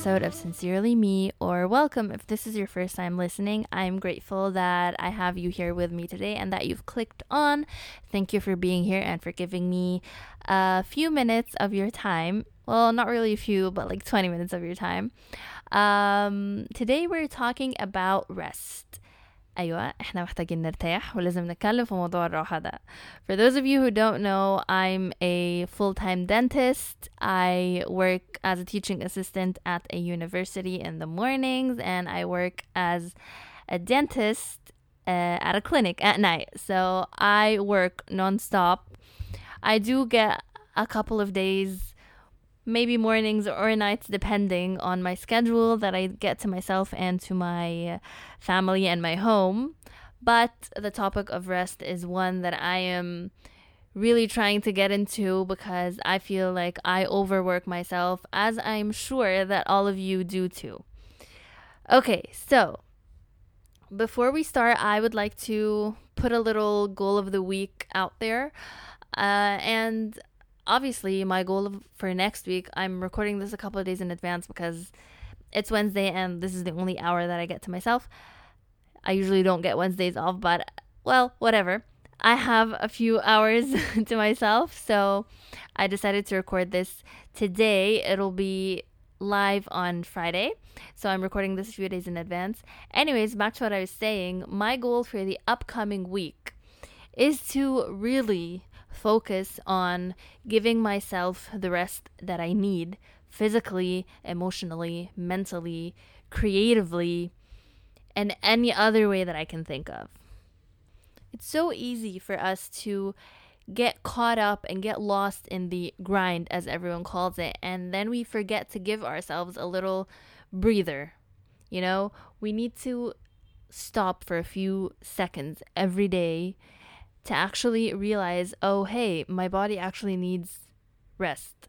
episode of Sincerely Me, or welcome if this is your first time listening. I'm grateful that I have you here with me today and that you've clicked on. Thank you for being here and for giving me a few minutes of your time Well, not really a few, but like 20 minutes of your time. Um, today, we're talking about rest. أيوة إحنا محتاجين نرتاح ولازم نتكلم في موضوع الراحة ده. For those of you who don't know, I'm a full-time dentist. I work as a teaching assistant at a university in the mornings and I work as a dentist uh, at a clinic at night. So I work non-stop. I do get a couple of days maybe mornings or nights depending on my schedule that I get to myself and to my family and my home. But the topic of rest is one that I am really trying to get into because I feel like I overwork myself, as I'm sure that all of you do too. Okay, so before we start, I would like to put a little goal of the week out there. Uh, and obviously, my goal for next week, I'm recording this a couple of days in advance because it's Wednesday and this is the only hour that I get to myself. I usually don't get Wednesdays off, but well, whatever. I have a few hours to myself, so I decided to record this today. It'll be live on Friday, so I'm recording this a few days in advance. Anyways, back to what I was saying, my goal for the upcoming week is to really focus on giving myself the rest that I need physically, emotionally, mentally, creatively, and any other way that I can think of. It's so easy for us to get caught up and get lost in the grind, as everyone calls it, and then we forget to give ourselves a little breather. You know, we need to stop for a few seconds every day to actually realize, oh, hey, my body actually needs rest.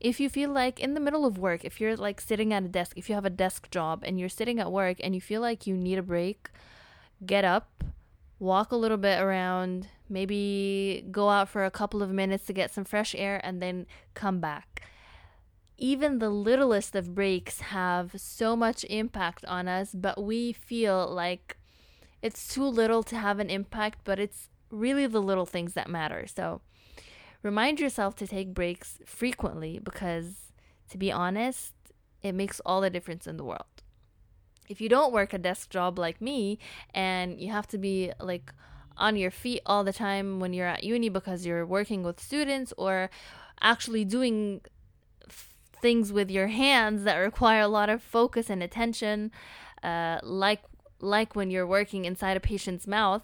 If you feel like in the middle of work, if you're like sitting at a desk, if you have a desk job and you're sitting at work and you feel like you need a break, get up, walk a little bit around, maybe go out for a couple of minutes to get some fresh air, and then come back. Even the littlest of breaks have so much impact on us, but we feel like it's too little to have an impact, but it's really the little things that matter. So remind yourself to take breaks frequently because, to be honest, it makes all the difference in the world. If you don't work a desk job like me and you have to be like on your feet all the time when you're at uni because you're working with students or actually doing things with your hands that require a lot of focus and attention, uh, like like when you're working inside a patient's mouth,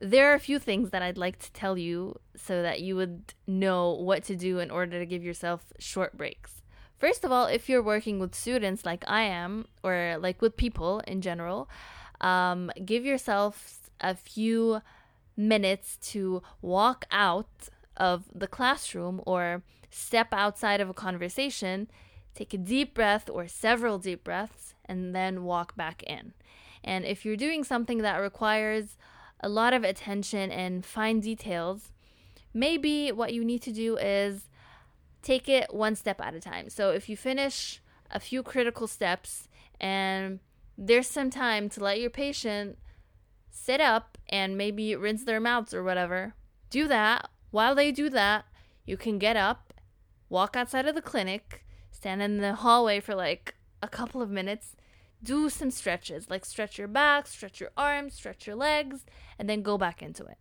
there are a few things that I'd like to tell you so that you would know what to do in order to give yourself short breaks. First of all, if you're working with students like I am, or like with people in general, um, give yourself a few minutes to walk out of the classroom or step outside of a conversation, take a deep breath or several deep breaths, and then walk back in. And if you're doing something that requires a lot of attention and fine details, maybe what you need to do is take it one step at a time. So if you finish a few critical steps and there's some time to let your patient sit up and maybe rinse their mouths or whatever, do that. While they do that, you can get up, walk outside of the clinic, stand in the hallway for like a couple of minutes, do some stretches, like stretch your back, stretch your arms, stretch your legs, and then go back into it.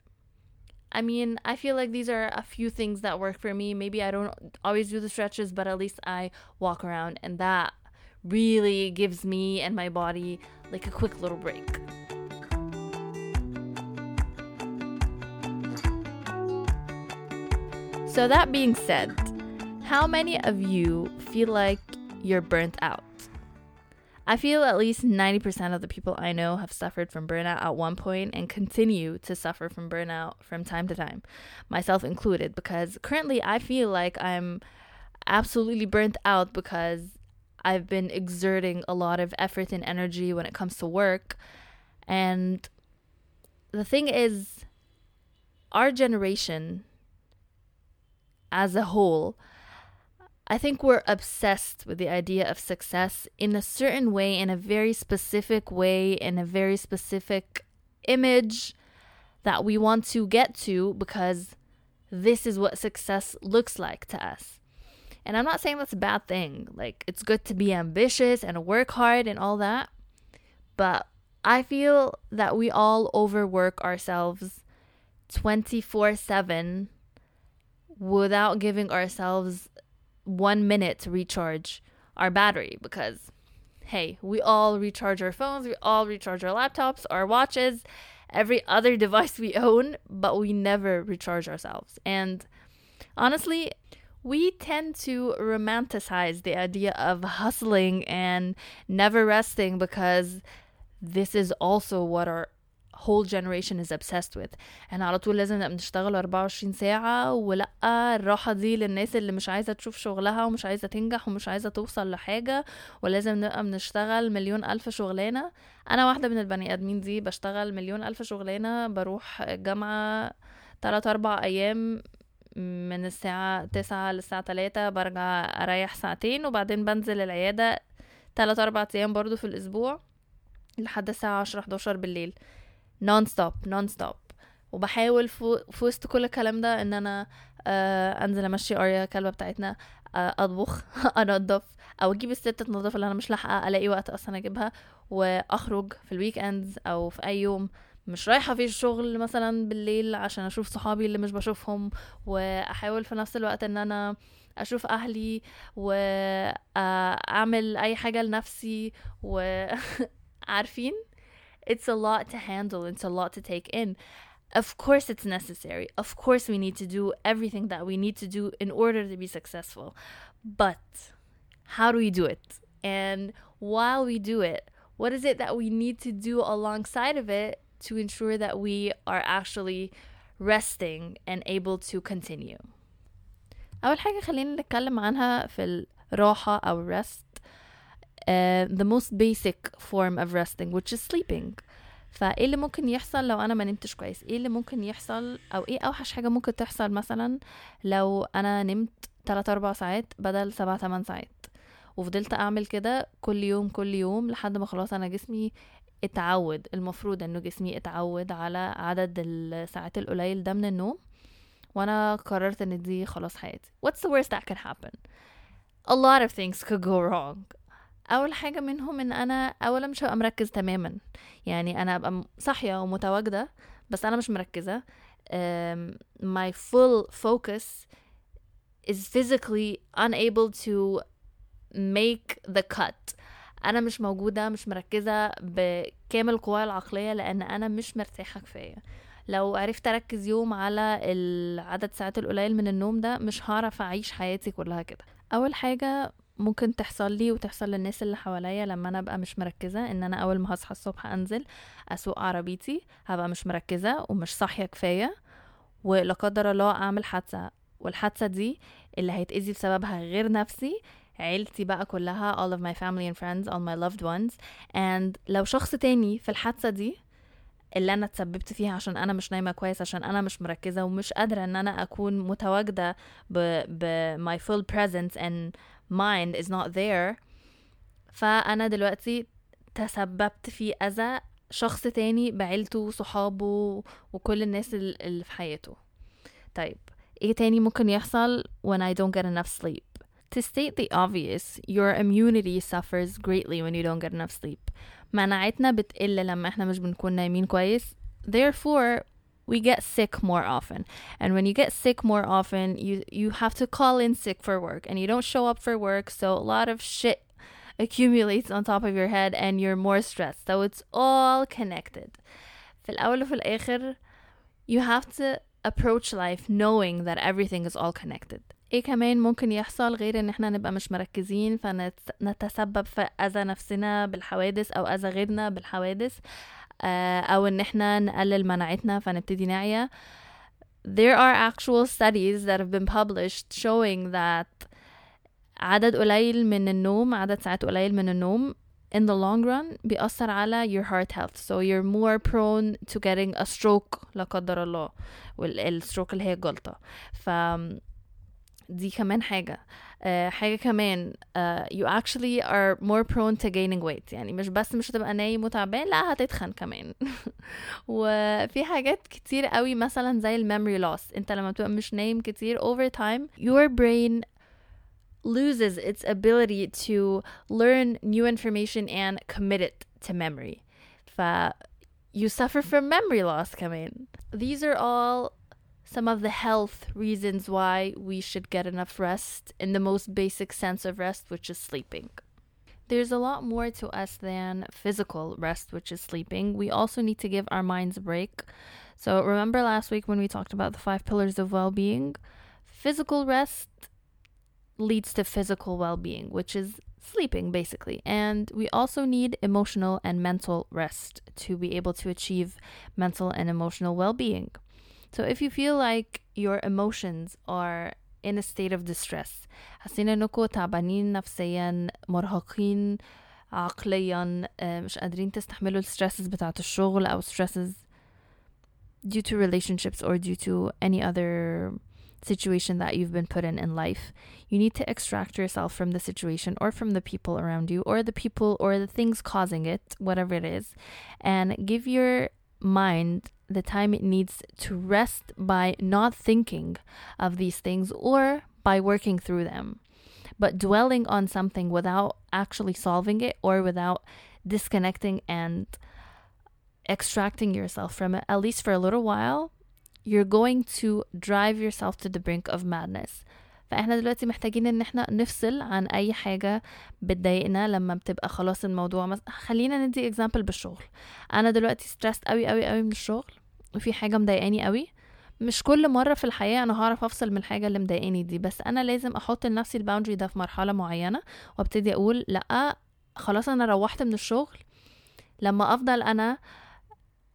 I mean, I feel like these are a few things that work for me. Maybe I don't always do the stretches, but at least I walk around, and that really gives me and my body like a quick little break. So, that being said, how many of you feel like you're burnt out? I feel at least 90% of the people I know have suffered from burnout at one point and continue to suffer from burnout from time to time, myself included, because currently I feel like I'm absolutely burnt out because I've been exerting a lot of effort and energy when it comes to work. And the thing is, our generation as a whole, I think we're obsessed with the idea of success in a certain way, in a very specific way, in a very specific image that we want to get to because this is what success looks like to us. And I'm not saying that's a bad thing. Like, it's good to be ambitious and work hard and all that. But I feel that we all overwork ourselves 24 7 without giving ourselves one minute to recharge our battery because, hey, we all recharge our phones, we all recharge our laptops, our watches, every other device we own, but we never recharge ourselves. And honestly, we tend to romanticize the idea of hustling and never resting because this is also what our whole generation is obsessed with. إحنا على طول لازم نبقى بنشتغل 24 ساعة ولأ الراحة دي للناس اللي مش عايزة تشوف شغلها ومش عايزة تنجح ومش عايزة توصل لحاجة ولازم نبقى بنشتغل مليون ألف شغلانة. أنا واحدة من البني آدمين دي بشتغل مليون ألف شغلانة بروح الجامعة تلات أربع أيام من الساعة تسعة للساعة تلاتة برجع أريح ساعتين وبعدين بنزل العيادة تلات أربع أيام برضو في الأسبوع لحد الساعة عشرة حداشر بالليل. نون ستوب نون ستوب وبحاول في وسط كل الكلام ده إن أنا آه أنزل أمشي اريا الكلبه بتاعتنا آه أطبخ أنضف أو أجيب الست تنظف اللي أنا مش لاحقة ألاقي وقت أصلا أجيبها وأخرج في الويك اندز أو في أي يوم مش رايحة في الشغل مثلا بالليل عشان أشوف صحابي اللي مش بشوفهم وأحاول في نفس الوقت إن أنا أشوف أهلي واعمل أي حاجة لنفسي وعارفين it's a lot to handle it's a lot to take in of course it's necessary of course we need to do everything that we need to do in order to be successful but how do we do it and while we do it what is it that we need to do alongside of it to ensure that we are actually resting and able to continue أول حاجة خلينا نتكلم عنها في الراحة أو rest Uh, the most basic form of resting which is sleeping. فإيه اللي ممكن يحصل لو أنا ما نمتش كويس؟ إيه اللي ممكن يحصل؟ أو إيه أوحش حاجة ممكن تحصل مثلا لو أنا نمت 3 4 ساعات بدل 7 8 ساعات؟ وفضلت أعمل كده كل يوم كل يوم لحد ما خلاص أنا جسمي اتعود المفروض إنه جسمي اتعود على عدد الساعات القليل ده من النوم وأنا قررت إن دي خلاص حياتي. What's the worst that could happen? A lot of things could go wrong. أول حاجة منهم إن أنا اولا مش هبقى مركز تماما. يعني أنا ابقى صاحية ومتواجدة بس أنا مش مركزة. my full focus is physically unable to make the cut. أنا مش موجودة مش مركزة بكامل قواي العقلية لأن أنا مش مرتاحة كفاية. لو عرفت أركز يوم على العدد ساعات القليل من النوم ده مش هعرف أعيش حياتي كلها كده. أول حاجة ممكن تحصل لي وتحصل للناس اللي حواليا لما أنا أبقى مش مركزة إن أنا أول ما هصحى الصبح أنزل أسوق عربيتي هبقى مش مركزة ومش صاحية كفاية ولا قدر الله أعمل حادثة. والحادثة دي اللي هيتأذي بسببها غير نفسي عيلتي بقى كلها all of my family and friends all my loved ones. And لو شخص تاني في الحادثة دي اللي أنا اتسببت فيها عشان أنا مش نايمة كويس عشان أنا مش مركزة ومش قادرة إن أنا أكون متواجدة ب, ب my full presence and mind is not there فأنا دلوقتي تسببت في أذى شخص تاني بعيلته وصحابه وكل الناس اللي في حياته طيب ايه تاني ممكن يحصل when I don't get enough sleep To state the obvious, your immunity suffers greatly when you don't get enough sleep. مناعتنا بتقل لما احنا مش بنكون نايمين كويس. Therefore, we get sick more often. And when you get sick more often, you you have to call in sick for work and you don't show up for work, so a lot of shit accumulates on top of your head and you're more stressed. So it's all connected. في الأول وفي الآخر, you have to approach life knowing that everything is all connected. ايه كمان ممكن يحصل غير ان احنا نبقى مش مركزين فنتسبب في اذى نفسنا بالحوادث او اذى غيرنا بالحوادث او ان احنا نقلل مناعتنا فنبتدي نعيا there are actual studies that have been published showing that عدد قليل من النوم عدد ساعات قليل من النوم in the long run بيأثر على your heart health so you're more prone to getting a stroke لا قدر الله والسtroke اللي هي الجلطة ف دي كمان حاجة uh, حاجة كمان uh, you actually are more prone to gaining weight يعني مش بس مش هتبقى نايم وتعبان لا هتتخن كمان وفي حاجات كتير قوي مثلا زي الميموري loss انت لما بتبقى مش نايم كتير over time your brain loses its ability to learn new information and commit it to memory. ف you suffer from memory loss كمان. These are all some of the health reasons why we should get enough rest in the most basic sense of rest, which is sleeping. There's a lot more to us than physical rest, which is sleeping. We also need to give our minds a break. So, remember last week when we talked about the five pillars of well being? Physical rest leads to physical well being, which is sleeping basically. And we also need emotional and mental rest to be able to achieve mental and emotional well being. So if you feel like your emotions are in a state of distress حاسين انكم تعبانين نفسيا مرهقين عقليا مش قادرين تستحملوا الستريسز بتاعت الشغل او stresses due to relationships or due to any other situation that you've been put in in life, you need to extract yourself from the situation or from the people around you or the people or the things causing it, whatever it is, and give your mind the time it needs to rest by not thinking of these things or by working through them. But dwelling on something without actually solving it or without disconnecting and extracting yourself from it, at least for a little while, you're going to drive yourself to the brink of madness فاحنا دلوقتي محتاجين ان إحنا نفصل عن اي حاجة بتضايقنا لما بتبقى خلاص الموضوع مس... خلينا ندي اكزامبل بالشغل. أنا دلوقتي ستريسد قوي قوي قوي من الشغل وفي حاجة مضايقاني قوي. مش كل مرة في الحياة أنا هعرف أفصل من الحاجة اللي مضايقاني دي بس أنا لازم أحط لنفسي الباوندري ده في مرحلة معينة وابتدي أقول لأ خلاص أنا روحت من الشغل. لما أفضل أنا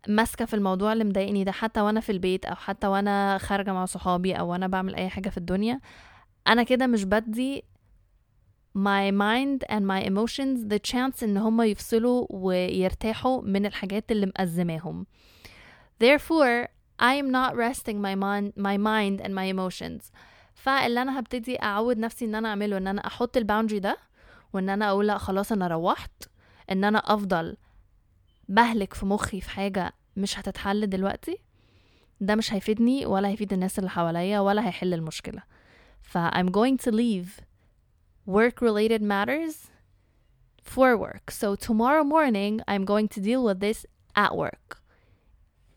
ماسكة في الموضوع اللي مضايقني ده حتى وأنا في البيت أو حتى وأنا خارجة مع صحابي أو وأنا بعمل أي حاجة في الدنيا أنا كده مش بدي my mind and my emotions the chance إن هما يفصلوا ويرتاحوا من الحاجات اللي مأزماهم. Therefore I am not resting my mind, my mind and my emotions. فاللي أنا هبتدي أعود نفسي إن أنا أعمله إن أنا أحط الباوندري ده وإن أنا أقول لأ خلاص أنا روحت إن أنا أفضل بهلك في مخي في حاجة مش هتتحل دلوقتي ده مش هيفيدني ولا هيفيد الناس اللي حواليا ولا هيحل المشكلة. ف I'm going to leave work related matters for work so tomorrow morning I'm going to deal with this at work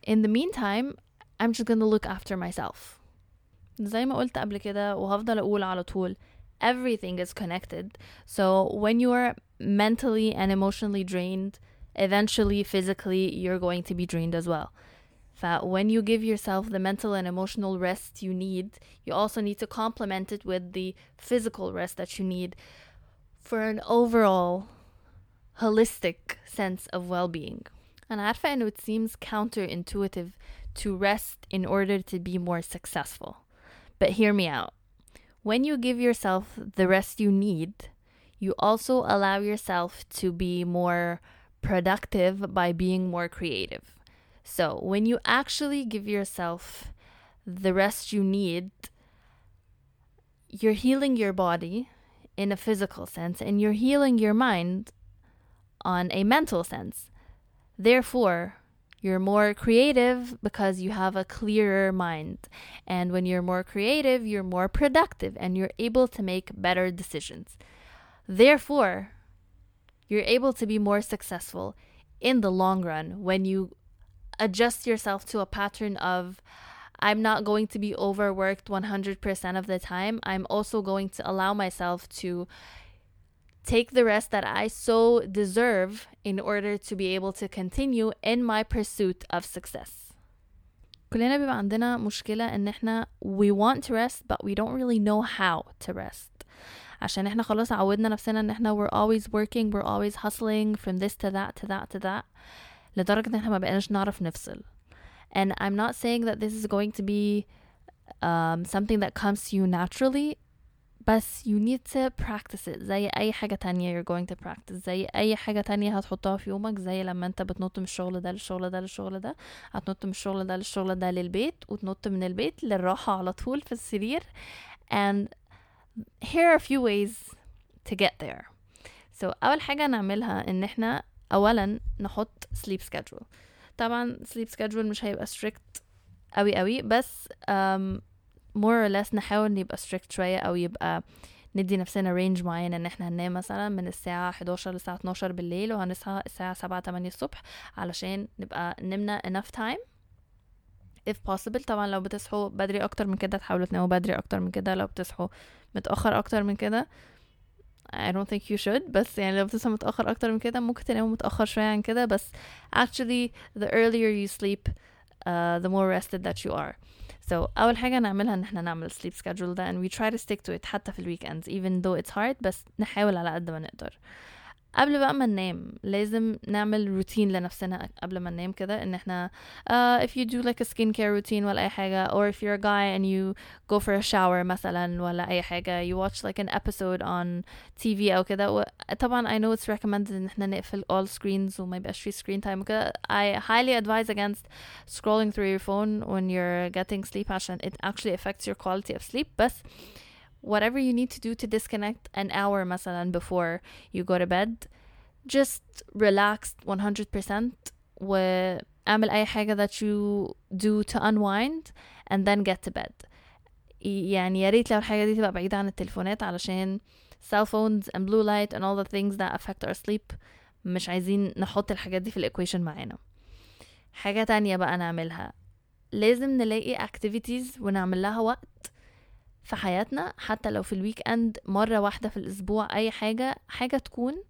in the meantime I'm just gonna look after myself زي ما قلت قبل كده وهفضل أقول على طول everything is connected so when you are mentally and emotionally drained eventually physically you're going to be drained as well but when you give yourself the mental and emotional rest you need you also need to complement it with the physical rest that you need for an overall holistic sense of well-being and عارفة إنه it seems counterintuitive to rest in order to be more successful but hear me out when you give yourself the rest you need you also allow yourself to be more productive by being more creative. So, when you actually give yourself the rest you need, you're healing your body in a physical sense and you're healing your mind on a mental sense. Therefore, you're more creative because you have a clearer mind. And when you're more creative, you're more productive and you're able to make better decisions. Therefore, you're able to be more successful in the long run when you adjust yourself to a pattern of I'm not going to be overworked 100% of the time. I'm also going to allow myself to take the rest that I so deserve in order to be able to continue in my pursuit of success. كلنا بيبقى عندنا مشكلة ان احنا we want to rest but we don't really know how to rest. عشان احنا خلاص عودنا نفسنا ان احنا we're always working we're always hustling from this to that to that to that لدرجة إن إحنا ما بقيناش نعرف نفصل. And I'm not saying that this is going to be um, something that comes to you naturally بس you need to practice it. زي أي حاجة تانية you're going to practice. زي أي حاجة تانية هتحطها في يومك زي لما أنت بتنط من الشغل ده للشغل ده للشغل ده هتنط من الشغل ده للشغل ده للبيت وتنط من البيت للراحة على طول في السرير. And here are a few ways to get there. So أول حاجة نعملها إن إحنا أولا نحط sleep schedule. طبعا sleep schedule مش هيبقى strict أوي أوي بس um, more or less نحاول نبقى strict شوية أو يبقى ندي نفسنا رينج معين إن إحنا هننام مثلا من الساعة 11 للساعة 12 بالليل وهنصحى الساعة 7 8 الصبح علشان نبقى نمنا enough time. If possible طبعا لو بتصحوا بدري أكتر من كده تحاولوا تناموا بدري أكتر من كده لو بتصحوا متأخر أكتر من كده I don't think you should بس يعني لو بتصحى متأخر اكتر من كده ممكن تناموا متأخر شوية عن كده بس actually the earlier you sleep uh, the more rested that you are so أول حاجة نعملها إن احنا نعمل sleep schedule ده and we try to stick to it حتى في الويكندز even though it's hard بس نحاول على قد ما نقدر قبل بقى ما ننام لازم نعمل روتين لنفسنا قبل ما ننام كده ان احنا uh, if you do like a skincare routine ولا اي حاجة or if you're a guy and you go for a shower مثلا ولا اي حاجة you watch like an episode on TV او كده و- طبعا I know it's recommended ان احنا نقفل all screens وما يبقاش في screen time وكده I highly advise against scrolling through your phone when you're getting sleep عشان it actually affects your quality of sleep بس whatever you need to do to disconnect an hour مثلا before you go to bed just relax 100% واعمل أي حاجة that you do to unwind and then get to bed يعني يا ريت لو الحاجة دي تبقى بعيدة عن التليفونات علشان cell phones and blue light and all the things that affect our sleep مش عايزين نحط الحاجات دي في الإيكويشن معانا حاجة تانية بقى نعملها لازم نلاقي activities ونعمل لها وقت في حياتنا حتى لو في الويك اند مرة واحدة في الأسبوع أي حاجة حاجة تكون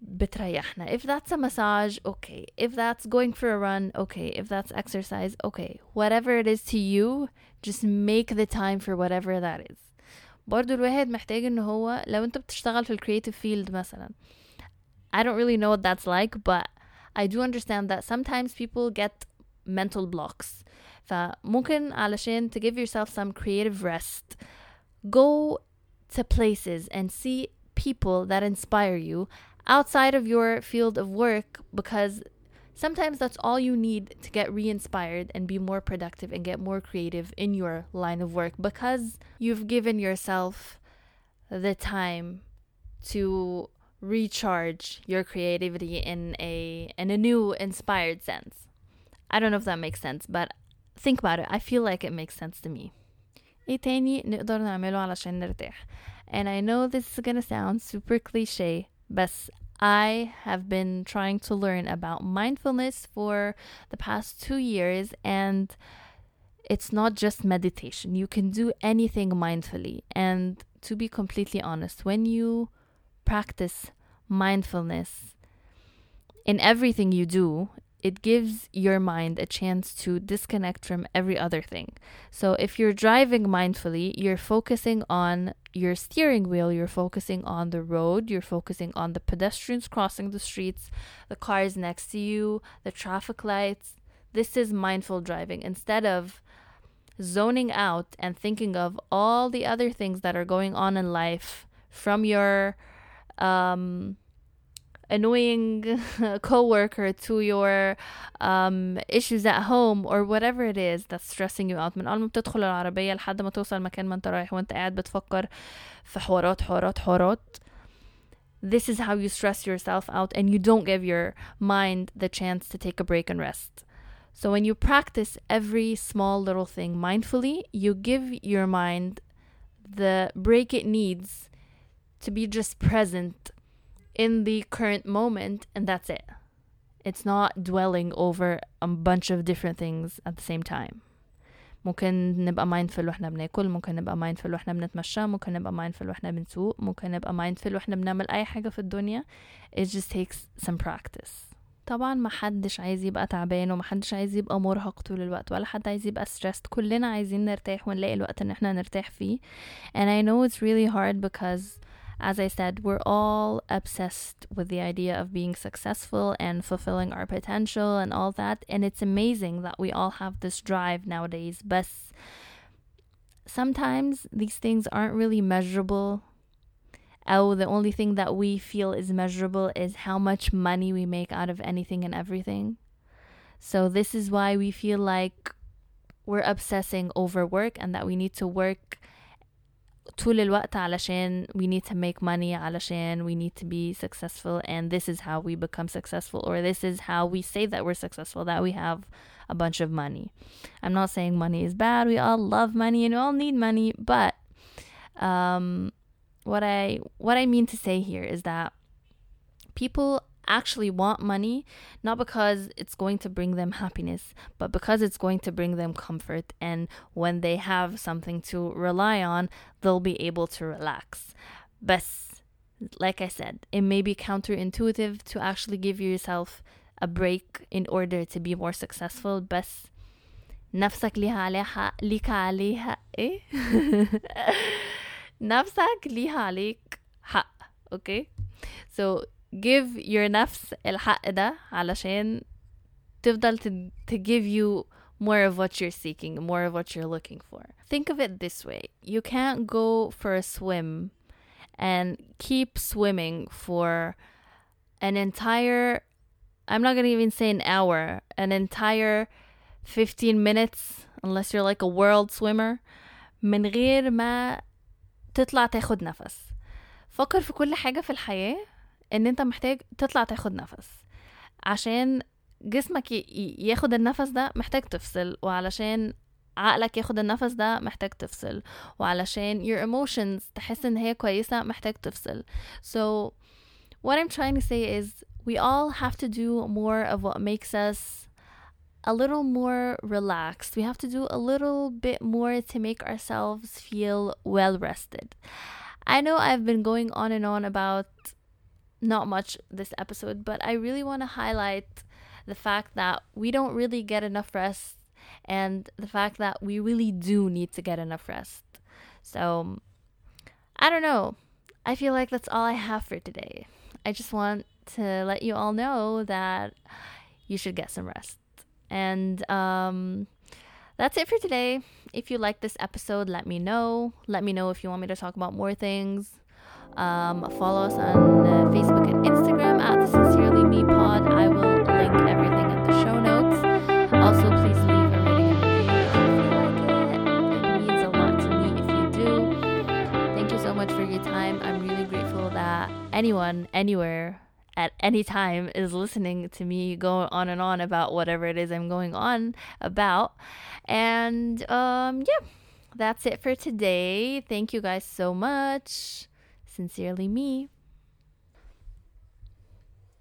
بتريحنا if that's a massage okay if that's going for a run okay if that's exercise okay whatever it is to you just make the time for whatever that is برضو الواحد محتاج ان هو لو انت بتشتغل في الكرياتيف فيلد مثلا I don't really know what that's like but I do understand that sometimes people get mental blocks فممكن علشان to give yourself some creative rest go to places and see people that inspire you outside of your field of work because sometimes that's all you need to get re-inspired and be more productive and get more creative in your line of work because you've given yourself the time to recharge your creativity in a in a new inspired sense. I don't know if that makes sense, but think about it. I feel like it makes sense to me. ايه تاني نقدر نعمله علشان نرتاح and I know this is gonna sound super cliche بس I have been trying to learn about mindfulness for the past two years and it's not just meditation. You can do anything mindfully. And to be completely honest, when you practice mindfulness in everything you do, it gives your mind a chance to disconnect from every other thing. So if you're driving mindfully, you're focusing on your steering wheel, you're focusing on the road, you're focusing on the pedestrians crossing the streets, the cars next to you, the traffic lights. This is mindful driving instead of zoning out and thinking of all the other things that are going on in life from your um annoying coworker to your um, issues at home or whatever it is that's stressing you out من أول ما بتدخل العربية لحد ما توصل مكان ما انت رايح وانت قاعد بتفكر في حوارات حوارات حوارات this is how you stress yourself out and you don't give your mind the chance to take a break and rest so when you practice every small little thing mindfully you give your mind the break it needs to be just present in the current moment and that's it. It's not dwelling over a bunch of different things at the same time. ممكن نبقى mindful واحنا بناكل ممكن نبقى mindful واحنا بنتمشى ممكن نبقى mindful واحنا بنسوق ممكن نبقى mindful واحنا بنعمل اي حاجة في الدنيا it just takes some practice طبعا ما حدش عايز يبقى تعبان وما حدش عايز يبقى مرهق طول الوقت ولا حد عايز يبقى stressed كلنا عايزين نرتاح ونلاقي الوقت ان احنا نرتاح فيه and I know it's really hard because as I said, we're all obsessed with the idea of being successful and fulfilling our potential and all that. And it's amazing that we all have this drive nowadays. But sometimes these things aren't really measurable. Oh, the only thing that we feel is measurable is how much money we make out of anything and everything. So, this is why we feel like we're obsessing over work and that we need to work طول الوقت علشان we need to make money علشان we need to be successful and this is how we become successful or this is how we say that we're successful that we have a bunch of money i'm not saying money is bad we all love money and we all need money but um, what i what i mean to say here is that people actually want money, not because it's going to bring them happiness, but because it's going to bring them comfort. And when they have something to rely on, they'll be able to relax. But like I said, it may be counterintuitive to actually give yourself a break in order to be more successful. بس نفسك ليها عليها ليك عليها ايه نفسك ليها عليك حق okay so give your nafs الحق ده علشان تفضل to, to give you more of what you're seeking, more of what you're looking for. Think of it this way. You can't go for a swim and keep swimming for an entire I'm not going to even say an hour, an entire 15 minutes unless you're like a world swimmer من غير ما تطلع تاخد نفس. فكر في كل حاجة في الحياة ان انت محتاج تطلع تاخد نفس عشان جسمك ياخد النفس ده محتاج تفصل وعلشان عقلك ياخد النفس ده محتاج تفصل وعلشان your emotions تحس ان هي كويسة محتاج تفصل so what I'm trying to say is we all have to do more of what makes us a little more relaxed. We have to do a little bit more to make ourselves feel well rested. I know I've been going on and on about not much this episode, but I really want to highlight the fact that we don't really get enough rest and the fact that we really do need to get enough rest. So, I don't know. I feel like that's all I have for today. I just want to let you all know that you should get some rest. And um, that's it for today. If you like this episode, let me know. Let me know if you want me to talk about more things. Um, follow us on uh, Facebook and Instagram at Sincerely Me Pod. I will link everything in the show notes. Also, please leave a rating and review if you like it. It means a lot to me if you do. Thank you so much for your time. I'm really grateful that anyone, anywhere, at any time is listening to me go on and on about whatever it is I'm going on about. And um, yeah, that's it for today. Thank you guys so much. Sincerely me.